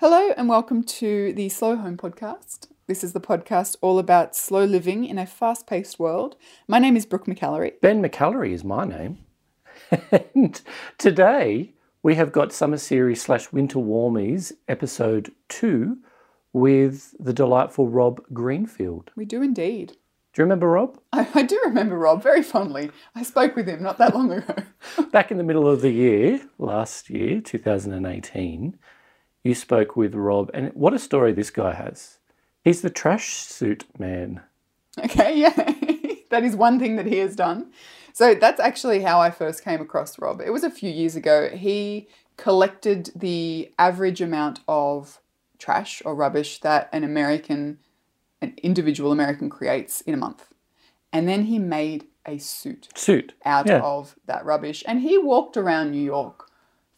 Hello, and welcome to the Slow Home Podcast. This is the podcast all about slow living in a fast paced world. My name is Brooke McAlary. Ben McAlary is my name. and today we have got Summer Series slash Winter Warmies episode two with the delightful Rob Greenfield. We do indeed. Do you remember Rob? I, I do remember Rob very fondly. I spoke with him not that long ago. Back in the middle of the year, last year, 2018, you spoke with Rob, and what a story this guy has. He's the trash suit man. Okay, yeah. that is one thing that he has done. So that's actually how I first came across Rob. It was a few years ago. He collected the average amount of trash or rubbish that an American, an individual American creates in a month. And then he made a suit Suit. out Yeah. of that rubbish. And he walked around New York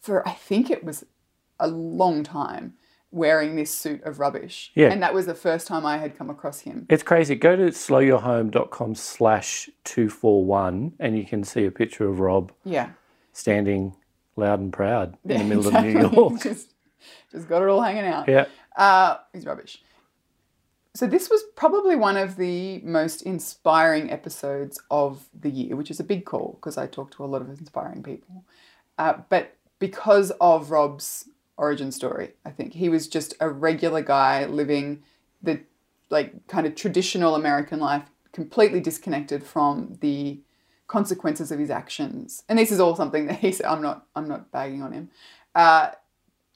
for, I think it was a long time, wearing this suit of rubbish. Yeah. And that was the first time I had come across him. It's crazy. Go to slowyourhome.com slash 241 and you can see a picture of Rob Yeah. standing loud and proud in the middle Exactly. of New York. just, just got it all hanging out. Yeah. Uh, he's rubbish. So this was probably one of the most inspiring episodes of the year, which is a big call because I talk to a lot of inspiring people. Uh, but because of Rob's origin story, I think he was just a regular guy living the like kind of traditional American life, completely disconnected from the consequences of his actions. And this is all something that he said. I'm not. I'm not bagging on him. Uh,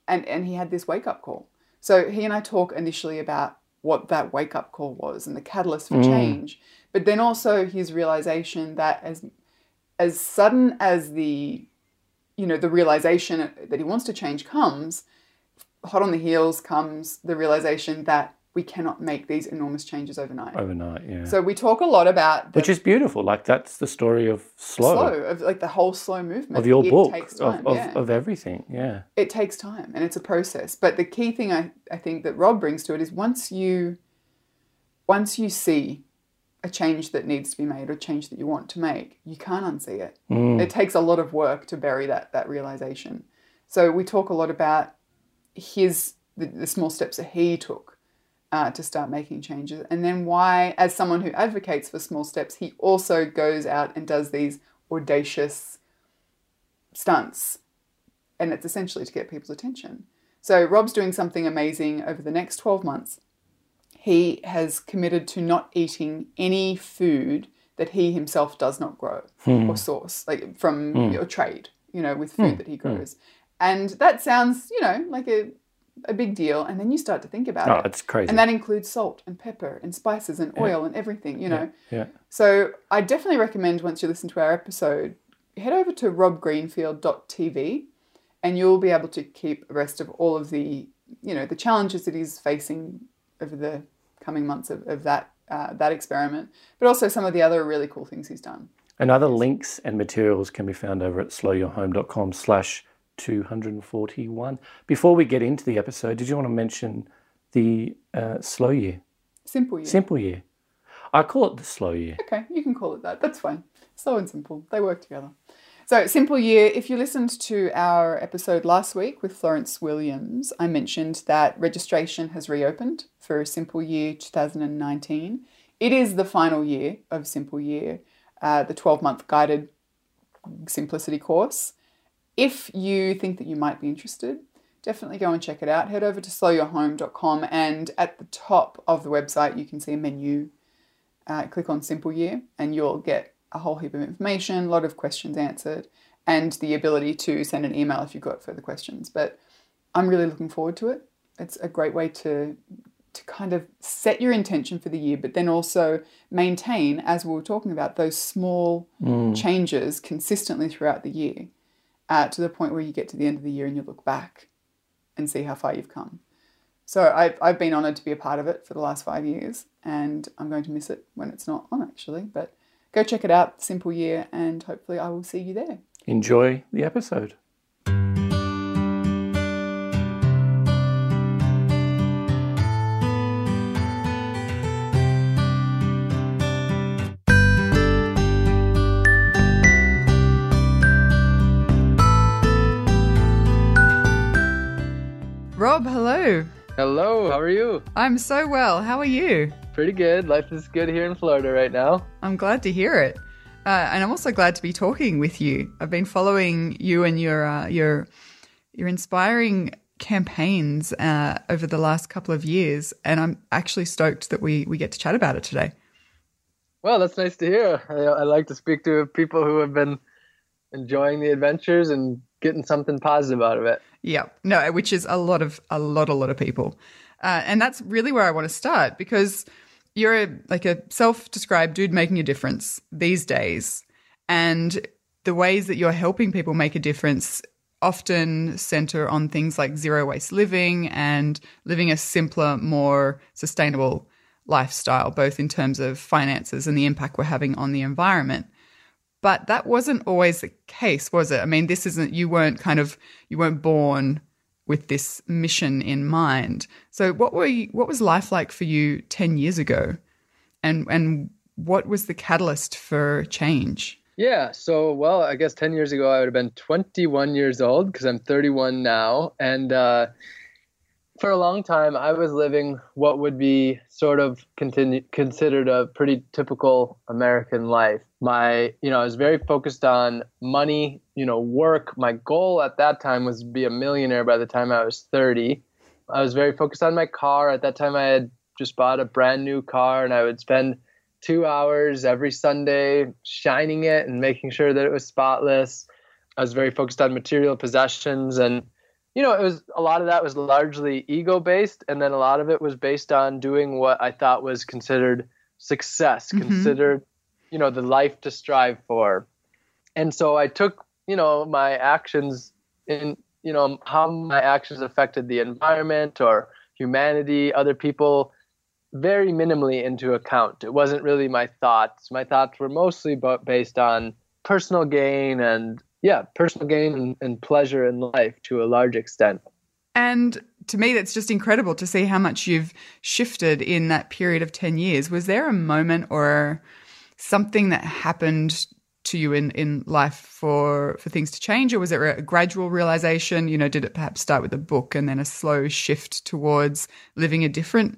and and he had this wake up call. So he and I talk initially about what that wake up call was and the catalyst for change, but then also his realization that as as sudden as the you know the realization that he wants to change comes, hot on the heels comes the realization that we cannot make these enormous changes overnight. Overnight, yeah. So we talk a lot about the Which is beautiful. Like that's the story of slow, slow of like the whole slow movement of your it book, time. of, of, yeah. of everything. Yeah. it takes time and it's a process. But the key thing I, I think that Rob brings to it is once you once you see a change that needs to be made or change that you want to make, you can't unsee it. It takes a lot of work to bury that that realization. So we talk a lot about his the, the small steps that he took uh, to start making changes, and then why, as someone who advocates for small steps, he also goes out and does these audacious stunts and it's essentially to get people's attention. So Rob's doing something amazing over the next 12 months. He has committed to not eating any food that he himself does not grow hmm. or source, like from hmm. your trade, you know, with hmm. food that he grows. And that sounds, you know, like a, a big deal. And then you start to think about Oh, it. it's crazy. And that includes salt and pepper and spices and oil and everything, you know. yeah. So I definitely recommend once you listen to our episode, head over to robgreenfield.tv and you'll be able to keep abreast of all of the, you know, the challenges that he's facing over the coming months of, of that uh, that experiment, but also some of the other really cool things he's done. And other links and materials can be found over at slowyourhome.com slash 241. Before we get into the episode, did you want to mention the uh, slow year? Simple, yeah. Simple year. I call it the slow year. Okay, you can call it that. That's fine. Slow and simple. They work together. So, Simple Year, if you listened to our episode last week with Florence Williams, I mentioned that registration has reopened for Simple Year 2019. It is the final year of Simple Year, uh, the 12 month guided simplicity course. If you think that you might be interested, definitely go and check it out. Head over to slowyourhome.com and at the top of the website, you can see a menu uh, click on Simple Year, and you'll get a whole heap of information, a lot of questions answered, and the ability to send an email if you've got further questions. But I'm really looking forward to it. It's a great way to to kind of set your intention for the year, but then also maintain, as we were talking about, those small changes consistently throughout the year, uh, to the point where you get to the end of the year and you look back and see how far you've come. So I've, I've been honoured to be a part of it for the last five years, and I'm going to miss it when it's not on actually. But go check it out, Simple Year, and hopefully I will see you there. Enjoy the episode. Rob, hello. Hello, how are you? I'm so well. How are you? Pretty good. Life is good here in Florida right now. I'm glad to hear it. Uh, and I'm also glad to be talking with you. I've been following you and your uh, your your inspiring campaigns uh, over the last couple of years, and I'm actually stoked that we we get to chat about it today. Well, that's nice to hear. I, I like to speak to people who have been enjoying the adventures and getting something positive out of it. Yeah, no, which is a lot of a lot a lot of people, uh, and that's really where I want to start because you're a, like a self-described dude making a difference these days, and the ways that you're helping people make a difference often center on things like zero waste living and living a simpler, more sustainable lifestyle, both in terms of finances and the impact we're having on the environment. But that wasn't always the case, was it? I mean, this isn't, you weren't kind of, you weren't born with this mission in mind. So what were you, what was life like for you 10 years ago? And, and what was the catalyst for change? Yeah, so well, I guess 10 years ago I would have been 21 years old because I'm 31 now. And uh, for a long time, I was living what would be sort of continue, considered a pretty typical American life. My, you know, I was very focused on money, you know, work. My goal at that time was to be a millionaire by the time I was 30. I was very focused on my car. At that time, I had just bought a brand new car and I would spend two hours every Sunday shining it and making sure that it was spotless. I was very focused on material possessions and you know, it was a lot of that was largely ego based, and then a lot of it was based on doing what I thought was considered success, mm-hmm. considered, you know, the life to strive for. And so I took, you know, my actions in, you know, how my actions affected the environment or humanity, other people, very minimally into account. It wasn't really my thoughts. My thoughts were mostly based on personal gain and yeah, personal gain and, and pleasure in life to a large extent. And to me, that's just incredible to see how much you've shifted in that period of 10 years. Was there a moment or something that happened to you in, in life for, for things to change? Or was it a gradual realization? You know, did it perhaps start with a book and then a slow shift towards living a different,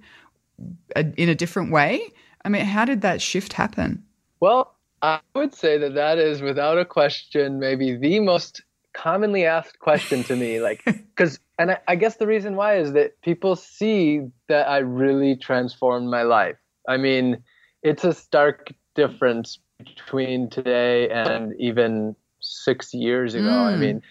a, in a different way? I mean, how did that shift happen? Well, I would say that that is, without a question, maybe the most commonly asked question to me. Like, because, and I, I, guess the reason why is that people see that I really transformed my life. I mean, it's a stark difference between today and even six years ago. Mm. I mean,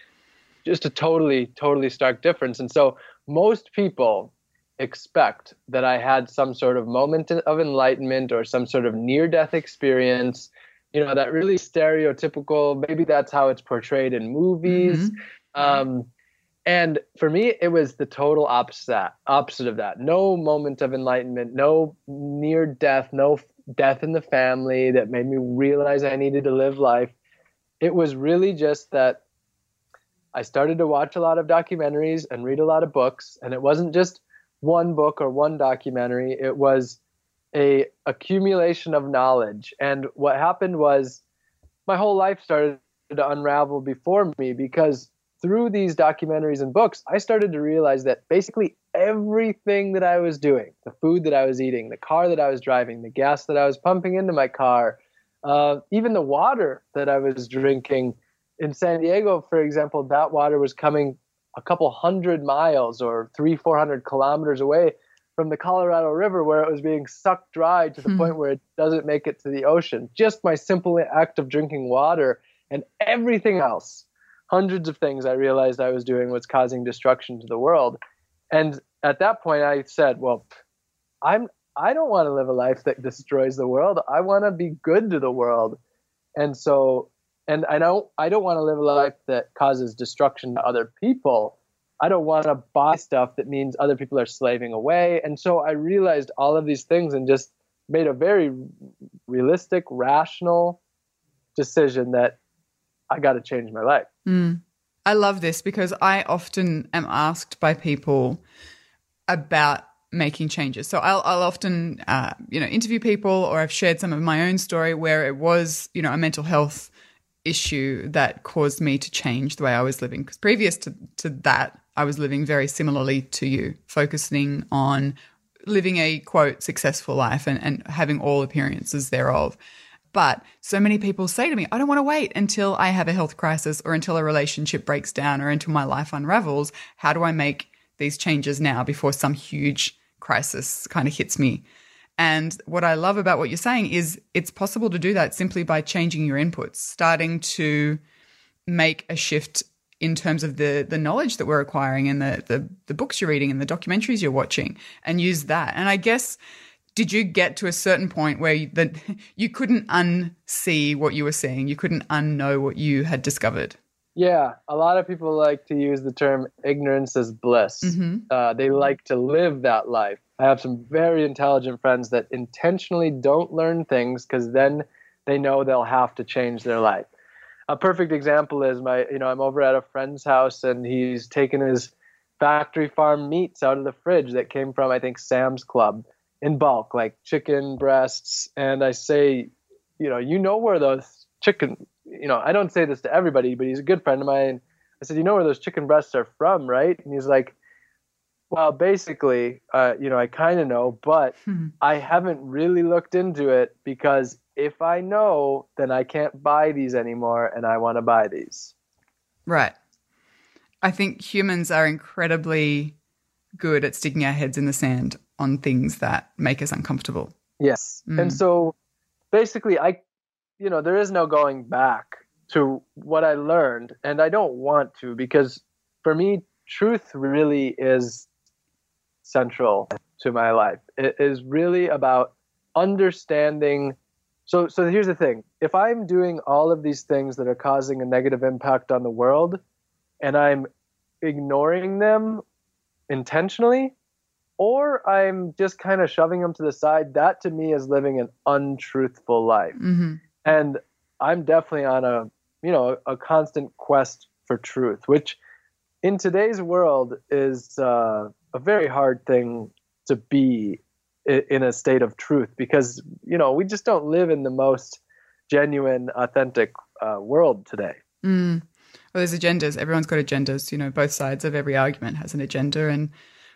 just a totally, totally stark difference. And so most people expect that I had some sort of moment of enlightenment or some sort of near death experience you know that really stereotypical maybe that's how it's portrayed in movies mm-hmm. um, and for me it was the total opposite opposite of that no moment of enlightenment no near death no death in the family that made me realize i needed to live life. It was really just that i started to watch a lot of documentaries and read a lot of books. And it wasn't just one book or one documentary. It was a accumulation of knowledge. And what happened was my whole life started to unravel before me because through these documentaries and books, I started to realize that basically everything that I was doing, the food that I was eating, the car that I was driving, the gas that I was pumping into my car, uh, even the water that I was drinking in San Diego, for example, that water was coming a couple hundred miles or three, four hundred kilometers away from the Colorado River where it was being sucked dry to the mm. point where it doesn't make it to the ocean. Just my simple act of drinking water and everything else, hundreds of things I realized I was doing was causing destruction to the world. And at that point I said, well, I'm I don't want to live a life that destroys the world. I want to be good to the world. And so and I don't I don't want to live a life that causes destruction to other people. I don't want to buy stuff that means other people are slaving away. And so I realized all of these things and just made a very realistic, rational decision that I got to change my life. Mm. I love this because I often am asked by people about making changes. So I'll, I'll often, uh, you know, interview people or I've shared some of my own story where it was, you know, a mental health issue that caused me to change the way I was living. Because previous to, to that, I was living very similarly to you, focusing on living a quote successful life and, and having all appearances thereof. But so many people say to me, I don't want to wait until I have a health crisis or until a relationship breaks down or until my life unravels. How do I make these changes now before some huge crisis kind of hits me? And what I love about what you're saying is it's possible to do that simply by changing your inputs, starting to make a shift in terms of the the knowledge that we're acquiring and the, the the books you're reading and the documentaries you're watching and use that. And I guess did you get to a certain point where that you couldn't unsee what you were seeing? You couldn't unknow what you had discovered? Yeah, a lot of people like to use the term ignorance is bliss. Mm-hmm. Uh, they like to live that life. I have some very intelligent friends that intentionally don't learn things because then they know they'll have to change their life. A perfect example is my, you know, I'm over at a friend's house and he's taken his factory farm meats out of the fridge that came from, I think, Sam's Club in bulk, like chicken breasts. And I say, you know, you know where those chicken, you know, I don't say this to everybody, but he's a good friend of mine. I said, you know where those chicken breasts are from, right? And he's like, well, basically, uh, you know, I kind of know, but hmm. I haven't really looked into it because if I know, then I can't buy these anymore and I want to buy these. Right. I think humans are incredibly good at sticking our heads in the sand on things that make us uncomfortable. Yes. Mm. And so basically I you know, there is no going back to what I learned and I don't want to because for me truth really is central to my life. It is really about understanding so so here's the thing. If I'm doing all of these things that are causing a negative impact on the world and I'm ignoring them intentionally, or I'm just kind of shoving them to the side, that to me is living an untruthful life. Mm-hmm. And I'm definitely on a, you know, a constant quest for truth, which in today's world is uh, a very hard thing to be in a state of truth because, you know, we just don't live in the most genuine, authentic uh, world today. Mm. Well, there's agendas. Everyone's got agendas. You know, both sides of every argument has an agenda, and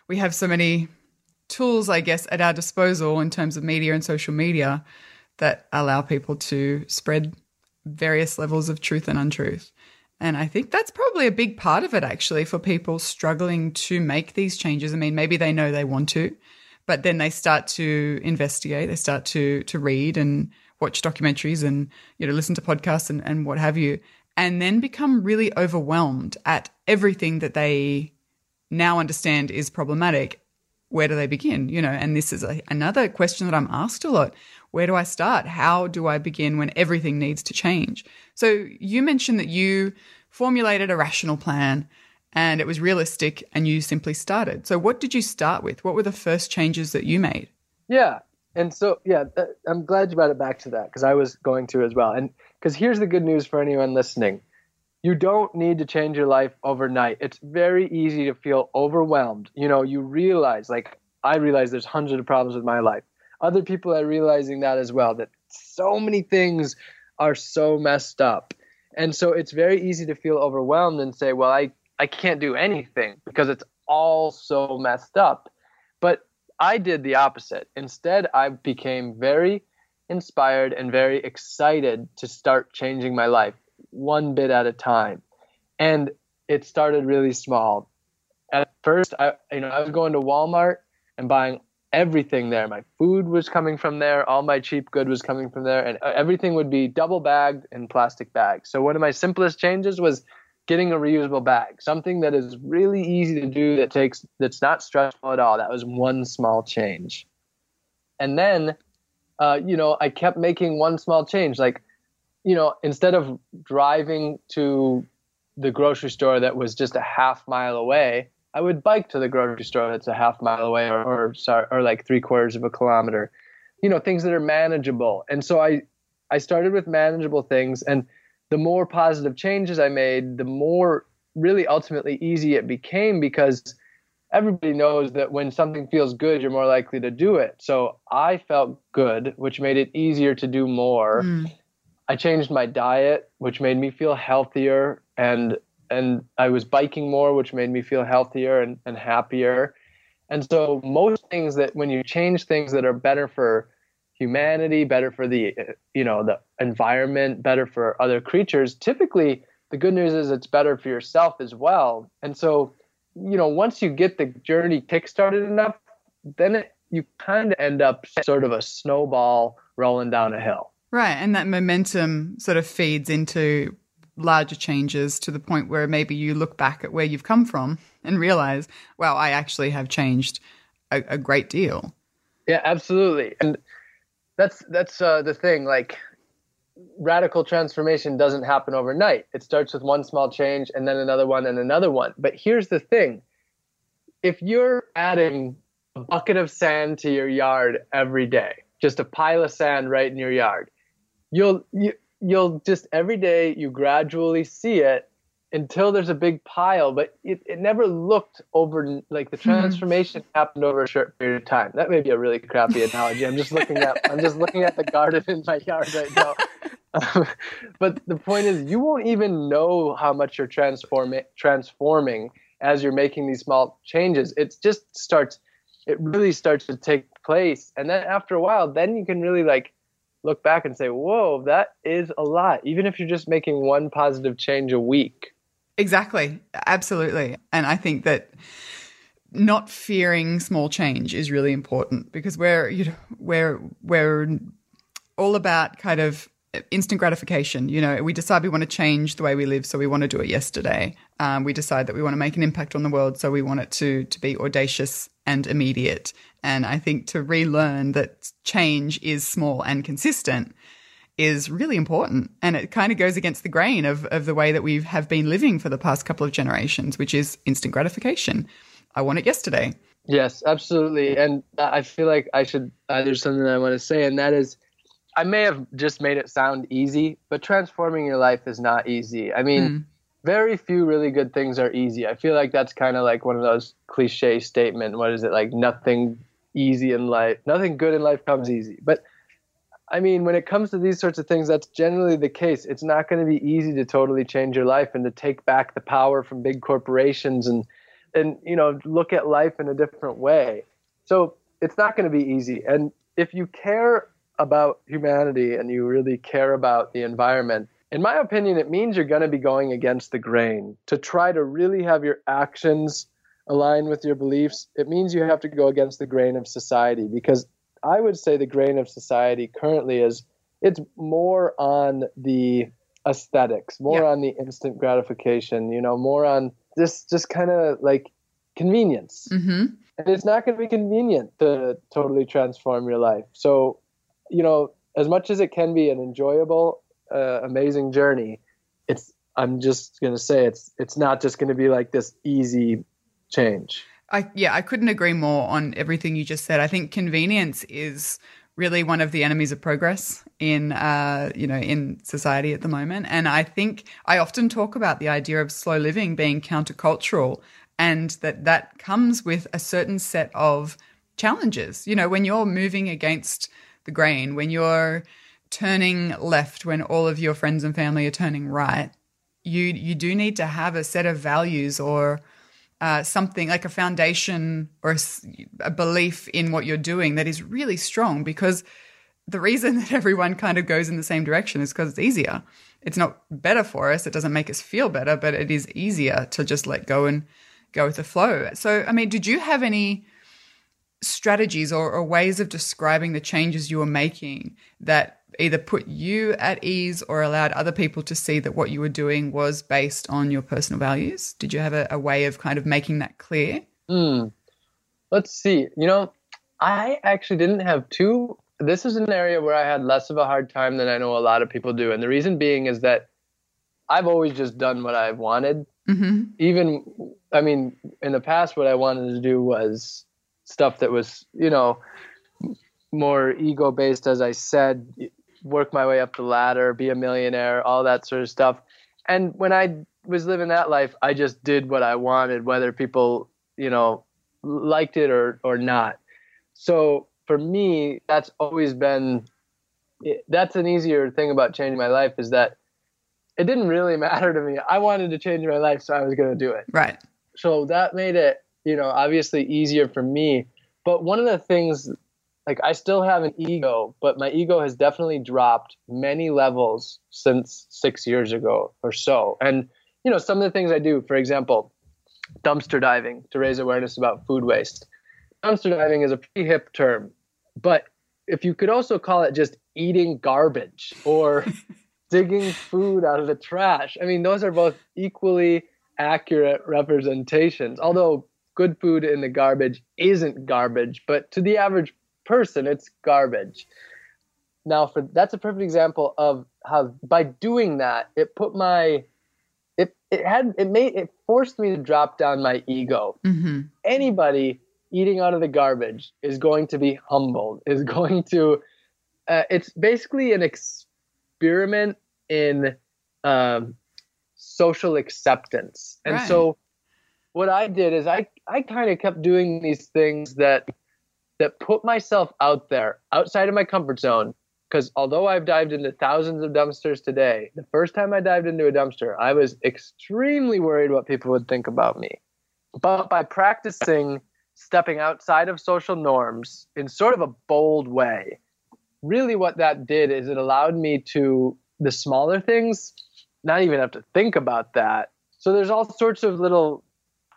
we have so many tools, I guess, at our disposal in terms of media and social media that allow people to spread various levels of truth and untruth. And I think that's probably a big part of it, actually, for people struggling to make these changes. I mean, maybe they know they want to, but then they start to investigate, they start to to read and watch documentaries and you know listen to podcasts and, and what have you, and then become really overwhelmed at everything that they now understand is problematic, where do they begin? You know, and this is a, another question that I'm asked a lot. Where do I start? How do I begin when everything needs to change? So you mentioned that you formulated a rational plan and it was realistic and you simply started. So what did you start with? What were the first changes that you made? Yeah. And so, yeah, uh, I'm glad you brought it back to that because I was going to as well. And because here's the good news for anyone listening you don't need to change your life overnight. It's very easy to feel overwhelmed. You know, you realize, like, I realize there's hundreds of problems with my life. Other people are realizing that as well, that so many things are so messed up. And so it's very easy to feel overwhelmed and say, well, I, I can't do anything because it's all so messed up. But I did the opposite. Instead, I became very inspired and very excited to start changing my life one bit at a time. And it started really small. At first, I you know I was going to Walmart and buying everything there. My food was coming from there. All my cheap good was coming from there, and uh, everything would be double bagged in plastic bags. So one of my simplest changes was getting a reusable bag, something that is really easy to do that takes that's not stressful at all. That was one small change, and then, uh, you know, I kept making one small change, like you know, instead of driving to the grocery store that was just a half mile away, I would bike to the grocery store that's a half mile away or, or, sorry, or like three quarters of a kilometer. You know, things that are manageable. And so I, I started with manageable things. And the more positive changes I made, the more really ultimately easy it became because everybody knows that when something feels good, you're more likely to do it. So I felt good, which made it easier to do more. Mm. I changed my diet, which made me feel healthier and and I was biking more, which made me feel healthier and, and happier. And so most things that when you change things that are better for humanity, better for the you know the environment, better for other creatures, typically the good news is it's better for yourself as well. And so, you know, once you get the journey kickstarted enough, then it, you kind of end up sort of a snowball rolling down a hill. Right, and that momentum sort of feeds into larger changes to the point where maybe you look back at where you've come from and realize, wow, I actually have changed a, a great deal. Yeah, absolutely. And that's that's uh, the thing. Like radical transformation doesn't happen overnight. It starts with one small change and then another one and another one. But here's the thing: if you're adding a bucket of sand to your yard every day, just a pile of sand right in your yard, you'll you, you'll just every day you gradually see it until there's a big pile, but it, it never looked over like the hmm. transformation happened over a short period of time. That may be a really crappy analogy. I'm just looking at I'm just looking at the garden in my yard right now. Um, but the point is, you won't even know how much you're transforming transforming as you're making these small changes. It just starts. It really starts to take place, and then after a while, then you can really like look back and say, "Whoa, that is a lot." Even if you're just making one positive change a week Exactly. Absolutely. And I think that not fearing small change is really important because we're you know we're we're all about kind of instant gratification. You know, we decide we want to change the way we live, so we want to do it yesterday. Um, we decide that we want to make an impact on the world, so we want it to to be audacious and immediate. And I think to relearn that change is small and consistent is really important. And it kind of goes against the grain of, of the way that we have been living for the past couple of generations, which is instant gratification. I want it yesterday. Yes, absolutely. And I feel like I should, uh, there's something I want to say, and that is I may have just made it sound easy, but transforming your life is not easy. I mean, mm. very few really good things are easy. I feel like that's kind of like one of those cliche statement. What is it like? Nothing easy in life, nothing good in life comes easy. But I mean, when it comes to these sorts of things, that's generally the case. It's not going to be easy to totally change your life and to take back the power from big corporations and and you know look at life in a different way. So it's not going to be easy. And if you care about humanity and you really care about the environment, in my opinion, it means you're going to be going against the grain. To try to really have your actions align with your beliefs, it means you have to go against the grain of society because I would say the grain of society currently is it's more on the aesthetics, more yeah. on the instant gratification, you know, more on this just kind of like convenience. Mm-hmm. And it's not going to be convenient to totally transform your life. So, you know, as much as it can be an enjoyable, uh, amazing journey, it's I'm just going to say it's it's not just going to be like this easy change. I yeah, I couldn't agree more on everything you just said. I think convenience is really one of the enemies of progress in uh, you know in society at the moment and i think i often talk about the idea of slow living being countercultural and that that comes with a certain set of challenges you know when you're moving against the grain when you're turning left when all of your friends and family are turning right you you do need to have a set of values or uh, something like a foundation or a, a belief in what you're doing that is really strong because the reason that everyone kind of goes in the same direction is because it's easier. It's not better for us. It doesn't make us feel better, but it is easier to just let go and go with the flow. So, I mean, did you have any strategies or, or ways of describing the changes you were making that either put you at ease or allowed other people to see that what you were doing was based on your personal values? Did you have a, a way of kind of making that clear? Mm. Let's see. You know, I actually didn't have two. This is an area where I had less of a hard time than I know a lot of people do. And the reason being is that I've always just done what I've wanted. Mm-hmm. Even, I mean, in the past, what I wanted to do was stuff that was, you know, more ego based, as I said, work my way up the ladder, be a millionaire, all that sort of stuff. And when I was living that life, I just did what I wanted, whether people, you know, liked it or or not. So for me, that's always been that's an easier thing about changing my life is that it didn't really matter to me. I wanted to change my life, so I was going to do it. Right. So that made it, you know, obviously easier for me. But one of the things, like, I still have an ego, but my ego has definitely dropped many levels since six years ago or so. And, you know, some of the things I do, for example, dumpster diving to raise awareness about food waste. Dumpster diving is a pretty hip term, but if you could also call it just eating garbage or digging food out of the trash. I mean, those are both equally accurate representations. Although good food in the garbage isn't garbage, but to the average person, it's garbage. Now, for that's a perfect example of how by doing that, it put my it it had it made it forced me to drop down my ego. Mm-hmm. Anybody eating out of the garbage is going to be humbled. Is going to uh, it's basically an experiment in um, social acceptance. And Right. so what I did is I, I kind of kept doing these things that that put myself out there outside of my comfort zone because although I've dived into thousands of dumpsters today, the first time I dived into a dumpster, I was extremely worried what people would think about me. But by practicing stepping outside of social norms in sort of a bold way, really what that did is it allowed me to the smaller things not even have to think about that so there's all sorts of little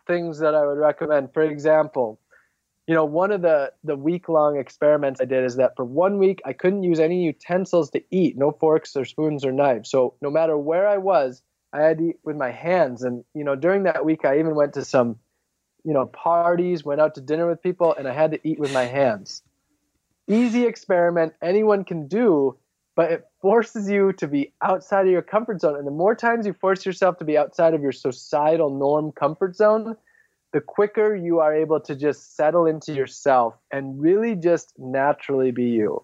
things that i would recommend for example you know one of the the week long experiments i did is that for one week i couldn't use any utensils to eat no forks or spoons or knives. So no matter where i was i had to eat with my hands. And you know during that week i even went to some you know parties went out to dinner with people and i had to eat with my hands. Easy experiment. Anyone can do, but it forces you to be outside of your comfort zone. And the more times you force yourself to be outside of your societal norm comfort zone, the quicker you are able to just settle into yourself and really just naturally be you.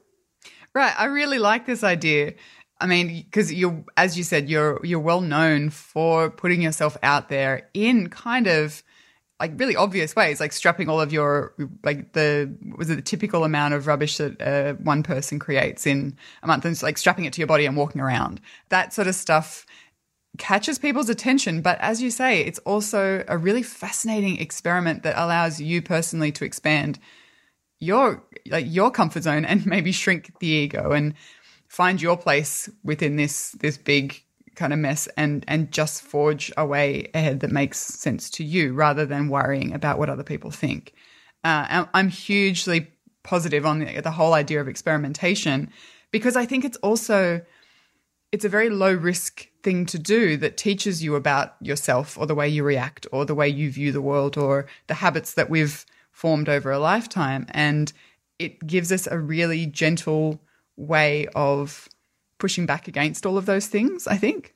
Right. I really like this idea. I mean, because you're, as you said, you're you're well known for putting yourself out there in kind of like really obvious ways, like strapping all of your like the was it the typical amount of rubbish that uh, one person creates in a month, and like strapping it to your body and walking around. That sort of stuff catches people's attention. But as you say, it's also a really fascinating experiment that allows you personally to expand your like your comfort zone and maybe shrink the ego and find your place within this this big kind of mess and and just forge a way ahead that makes sense to you rather than worrying about what other people think. Uh, I'm- hugely positive on the, the whole idea of experimentation because I think it's also it's a very low risk thing to do that teaches you about yourself or the way you react or the way you view the world or the habits that we've formed over a lifetime and it gives us a really gentle way of pushing back against all of those things i think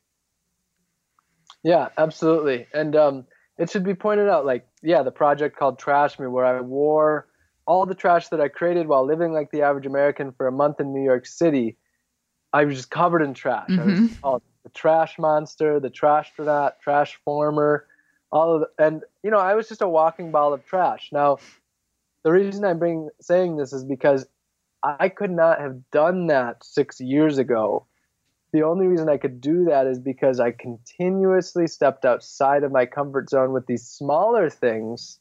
Yeah, absolutely. And um, it should be pointed out, like, yeah, the project called Trash Me, where I wore all the trash that I created while living like the average American for a month in New York City. I was just covered in trash. I was Mhm. The Trash Monster, the Trash Astronaut, Trash Former, all of, the, and you know, I was just a walking ball of trash. Now, the reason I'm bring, saying this is because I could not have done that six years ago the only reason I could do that is because I continuously stepped outside of my comfort zone with these smaller things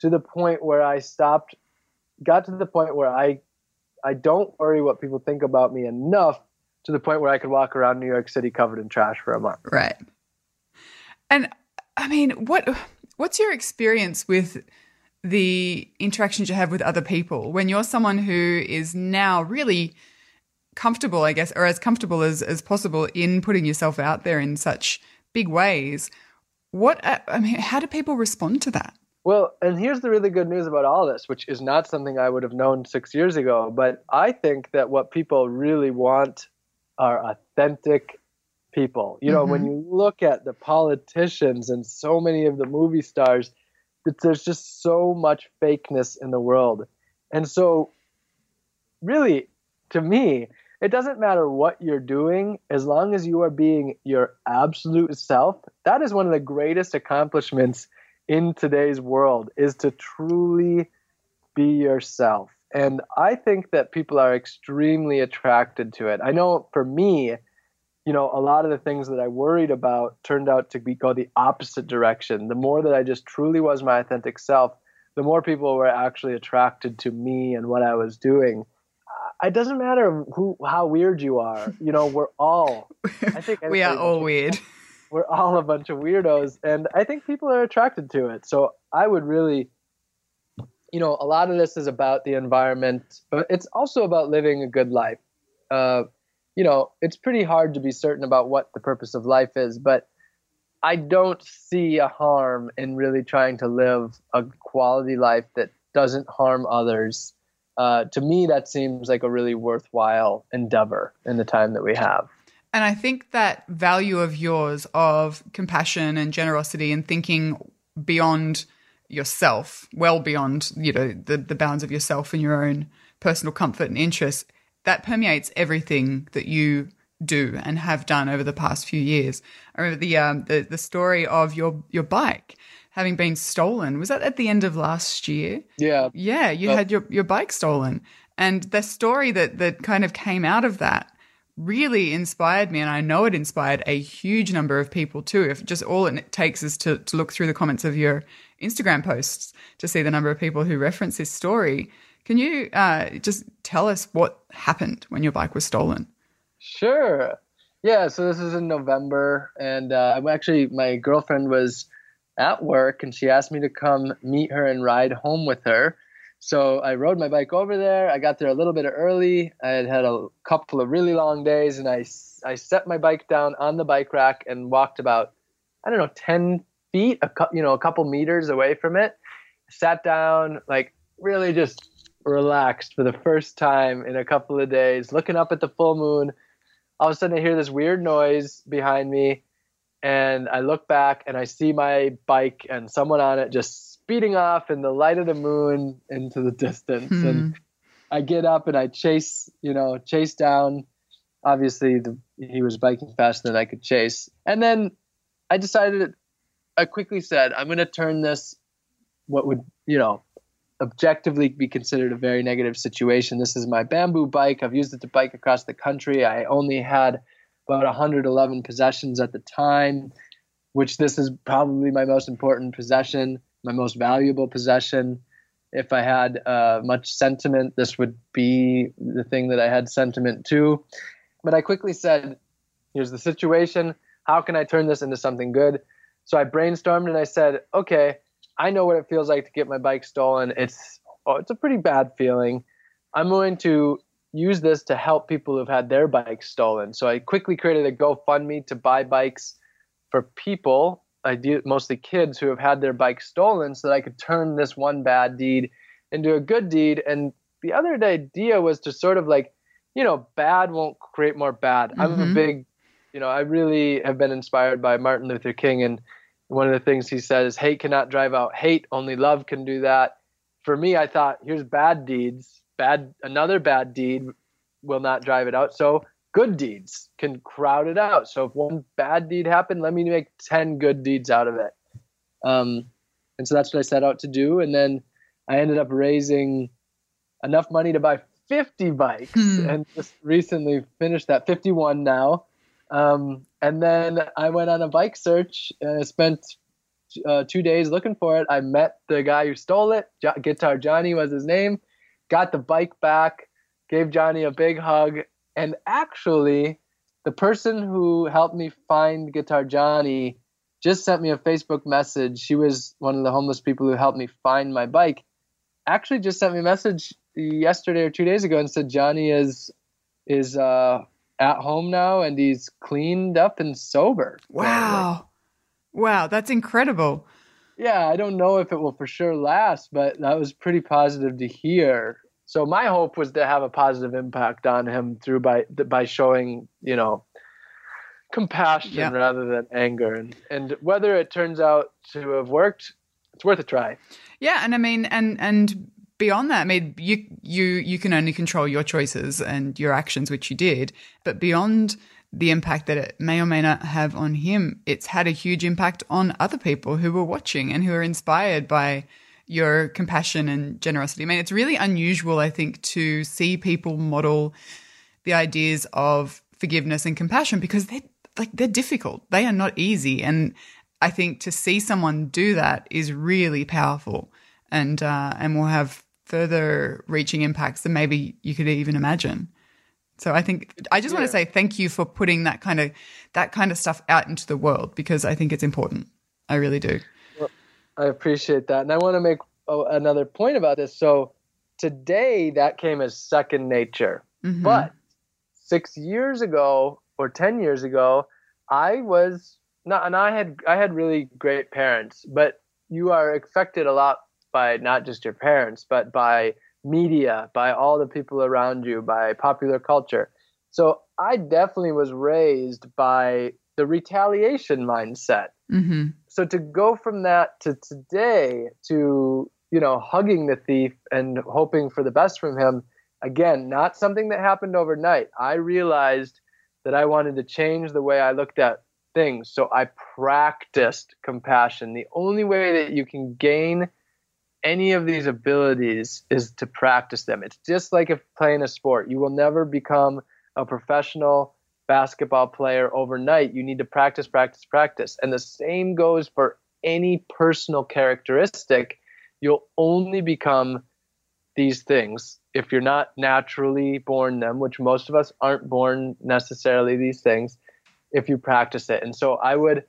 to the point where I stopped got to the point where I I don't worry what people think about me enough to the point where I could walk around New York City covered in trash for a month. right and i mean what what's your experience with the interactions you have with other people when you're someone who is now really comfortable i guess or as comfortable as, as possible in putting yourself out there in such big ways what uh, i mean how do people respond to that Well, and here's the really good news about all this, which is not something I would have known six years ago. But I think that what people really want are authentic people. You know, when mm-hmm. you look at the politicians and so many of the movie stars, that there's just so much fakeness in the world. And so, really, to me, it doesn't matter what you're doing as long as you are being your absolute self. That is one of the greatest accomplishments in today's world is to truly be yourself. And I think that people are extremely attracted to it. I know for me, you know, a lot of the things that I worried about turned out to be go the opposite direction. The more that I just truly was my authentic self, the more people were actually attracted to me and what I was doing. Uh, It doesn't matter who how weird you are. You know, we're all I think we are all weird. We're all a bunch of weirdos and I think people are attracted to it. So I would really you know, a lot of this is about the environment, but it's also about living a good life. Uh, you know, it's pretty hard to be certain about what the purpose of life is, but I don't see a harm in really trying to live a quality life that doesn't harm others. Uh, to me, that seems like a really worthwhile endeavor in the time that we have. And I think that value of yours of compassion and generosity and thinking beyond yourself, well beyond, you know, the, the bounds of yourself and your own personal comfort and interests, that permeates everything that you do and have done over the past few years. I remember the um, the, the story of your your bike having been stolen. Was that at the end of last year? Yeah. Yeah, you had your, your bike stolen. And the story that that kind of came out of that really inspired me and I know it inspired a huge number of people too. If just all it takes is to, to look through the comments of your Instagram posts to see the number of people who reference this story. Can you uh, just tell us what happened when your bike was stolen? Sure. Yeah, so this is in November, and uh, I'm actually my girlfriend was at work, and she asked me to come meet her and ride home with her. So I rode my bike over there. I got there a little bit early. I had had a couple of really long days, and I I set my bike down on the bike rack and walked about I don't know ten feet, a cu- you know a couple meters away from it. Sat down, like really just relaxed for the first time in a couple of days, looking up at the full moon all of a sudden I hear this weird noise behind me and I look back and I see my bike and someone on it just speeding off in the light of the moon into the distance Hmm. and I get up and I chase you know chase down obviously the, he was biking faster than I could chase and then I decided I quickly said I'm going to turn this what would you know objectively be considered a very negative situation. This is my bamboo bike. I've used it to bike across the country. I only had about 111 possessions at the time, which this is probably my most important possession, my most valuable possession. If I had uh, much sentiment, this would be the thing that I had sentiment to. But I quickly said, here's the situation. How can I turn this into something good? So I brainstormed and I said, okay, I know what it feels like to get my bike stolen. It's oh, it's a pretty bad feeling. I'm going to use this to help people who've had their bikes stolen. So I quickly created a GoFundMe to buy bikes for people, ideally mostly kids who have had their bikes stolen, so that I could turn this one bad deed into a good deed. And the other idea was to sort of like, you know, bad won't create more bad. I'm a Mhm. big, you know, I really have been inspired by Martin Luther King and one of the things he says hate cannot drive out hate only love can do that for me i thought here's bad deeds bad another bad deed will not drive it out so good deeds can crowd it out so if one bad deed happened let me make 10 good deeds out of it um, and so that's what i set out to do and then i ended up raising enough money to buy 50 bikes Hmm. and just recently finished that 51 now um, and then I went on a bike search. And I spent uh, two days looking for it. I met the guy who stole it. Jo- Guitar Johnny was his name. Got the bike back. Gave Johnny a big hug. And actually, the person who helped me find Guitar Johnny just sent me a Facebook message. She was one of the homeless people who helped me find my bike. Actually, just sent me a message yesterday or two days ago and said Johnny is is uh, at home now and he's cleaned up and sober. Wow. Wow, that's incredible. Yeah, I don't know if it will for sure last, but that was pretty positive to hear. So my hope was to have a positive impact on him through by by showing, you know, compassion Yeah. rather than anger. And and whether it turns out to have worked, it's worth a try. Yeah, and I mean, and and beyond that, I mean, you you you can only control your choices and your actions, which you did. But beyond the impact that it may or may not have on him, it's had a huge impact on other people who were watching and who are inspired by your compassion and generosity. I mean, it's really unusual, I think, to see people model the ideas of forgiveness and compassion because they're like they're difficult. They are not easy. And I think to see someone do that is really powerful and uh, and will have further reaching impacts than maybe you could even imagine. So I think I just yeah. want to say thank you for putting that kind of that kind of stuff out into the world because I think it's important. I really do. I appreciate that, and I want to make oh, another point about this. So today that came as second nature, mm-hmm. but six years ago or ten years ago, I was not, and I had I had really great parents, but you are affected a lot by not just your parents, but by media, by all the people around you, by popular culture. So I definitely was raised by the retaliation mindset. Mm-hmm. So to go from that to today to you know hugging the thief and hoping for the best from him, again, not something that happened overnight. I realized that I wanted to change the way I looked at things. So I practiced compassion. The only way that you can gain any of these abilities is to practice them. It's just like if playing a sport. You will never become a professional basketball player overnight. You need to practice, practice, practice. And the same goes for any personal characteristic. You'll only become these things if you're not naturally born them, which most of us aren't born necessarily these things, if you practice it. And so I would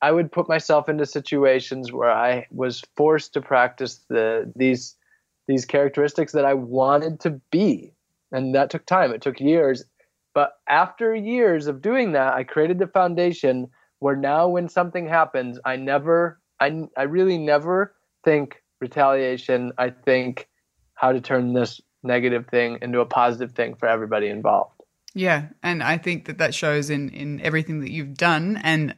I would put myself into situations where I was forced to practice the these these characteristics that I wanted to be. And that took time. It took years. But after years of doing that, I created the foundation where now when something happens, I never I I really never think retaliation. I think how to turn this negative thing into a positive thing for everybody involved. Yeah, and I think that that shows in in everything that you've done and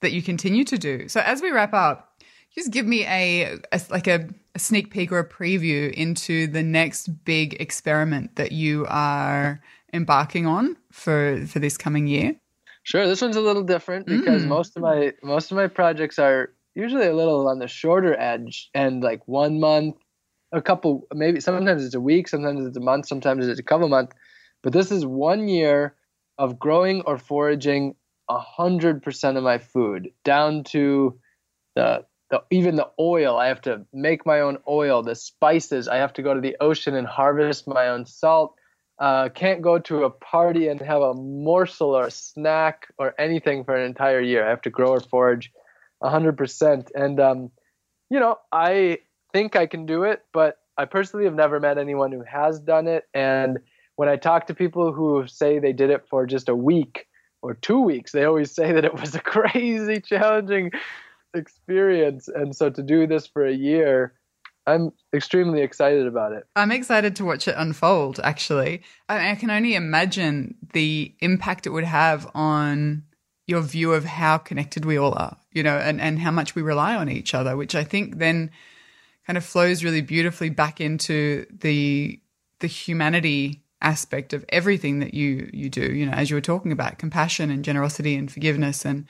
that you continue to do. So as we wrap up, just give me a, a like a, a, sneak peek or a preview into the next big experiment that you are embarking on for for this coming year. Sure, this one's a little different because mm. most of my most of my projects are usually a little on the shorter edge and like one month, a couple maybe sometimes it's a week, sometimes it's a month, sometimes it's a couple months. But this is one year of growing or foraging hundred percent of my food down to the, the even the oil. I have to make my own oil. The spices. I have to go to the ocean and harvest my own salt. Uh, can't go to a party and have a morsel or a snack or anything for an entire year. I have to grow or forage hundred percent. And um, you know, I think I can do it, but I personally have never met anyone who has done it. And when I talk to people who say they did it for just a week, or two weeks. They always say that it was a crazy, challenging experience. And so to do this for a year, I'm extremely excited about it. I'm excited to watch it unfold, actually. I, mean, I can only imagine the impact it would have on your view of how connected we all are, you know, and, and how much we rely on each other, which I think then kind of flows really beautifully back into the the humanity aspect of everything that you you do you know as you were talking about compassion and generosity and forgiveness and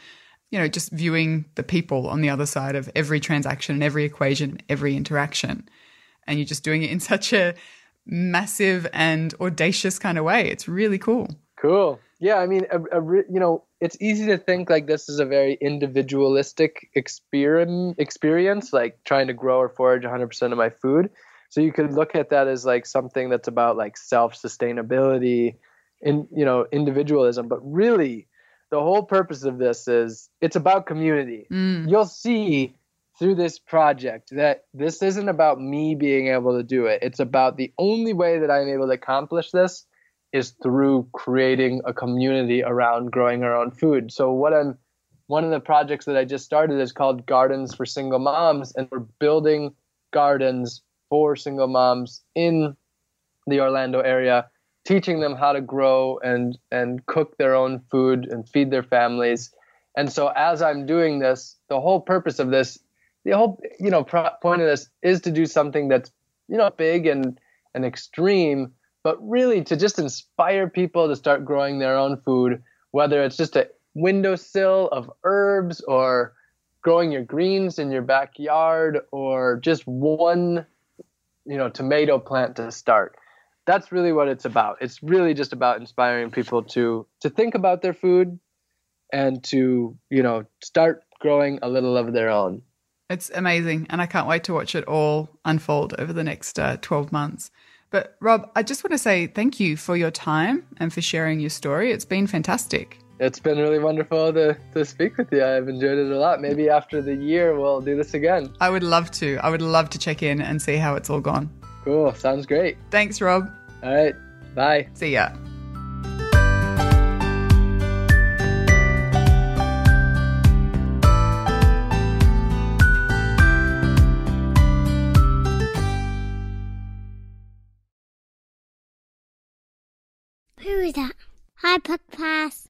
you know just viewing the people on the other side of every transaction and every equation every interaction. And you're just doing it in such a massive and audacious kind of way. It's really cool. Cool. Yeah i mean a, a, you know it's easy to think like this is a very individualistic experience like trying to grow or forage 100% of my food. So you could look at that as like something that's about like self sustainability, and, you know individualism. But really, the whole purpose of this is it's about community. Mm. You'll see through this project that this isn't about me being able to do it. It's about the only way that I'm able to accomplish this is through creating a community around growing our own food. So what I'm one of the projects that I just started is called Gardens for Single Moms and we're building gardens for single moms in the Orlando area, teaching them how to grow and and cook their own food and feed their families. And so as I'm doing this, the whole purpose of this, the whole you know point of this is to do something that's you know big and and extreme, but really to just inspire people to start growing their own food, whether it's just a windowsill of herbs or growing your greens in your backyard or just one you know tomato plant to start that's really what it's about. It's really just about inspiring people to to think about their food and to, you know, start growing a little of their own. It's amazing, and I can't wait to watch it all unfold over the next uh, 12 months. But Rob, I just want to say thank you for your time and for sharing your story. It's been fantastic. It's been really wonderful to, to speak with you. I've enjoyed it a lot. Maybe after the year, we'll do this again. I would love to. I would love to check in and see how it's all gone. Cool. Sounds great. Thanks, Rob. All right. Bye. See ya. Who is that? Hi, Podcast.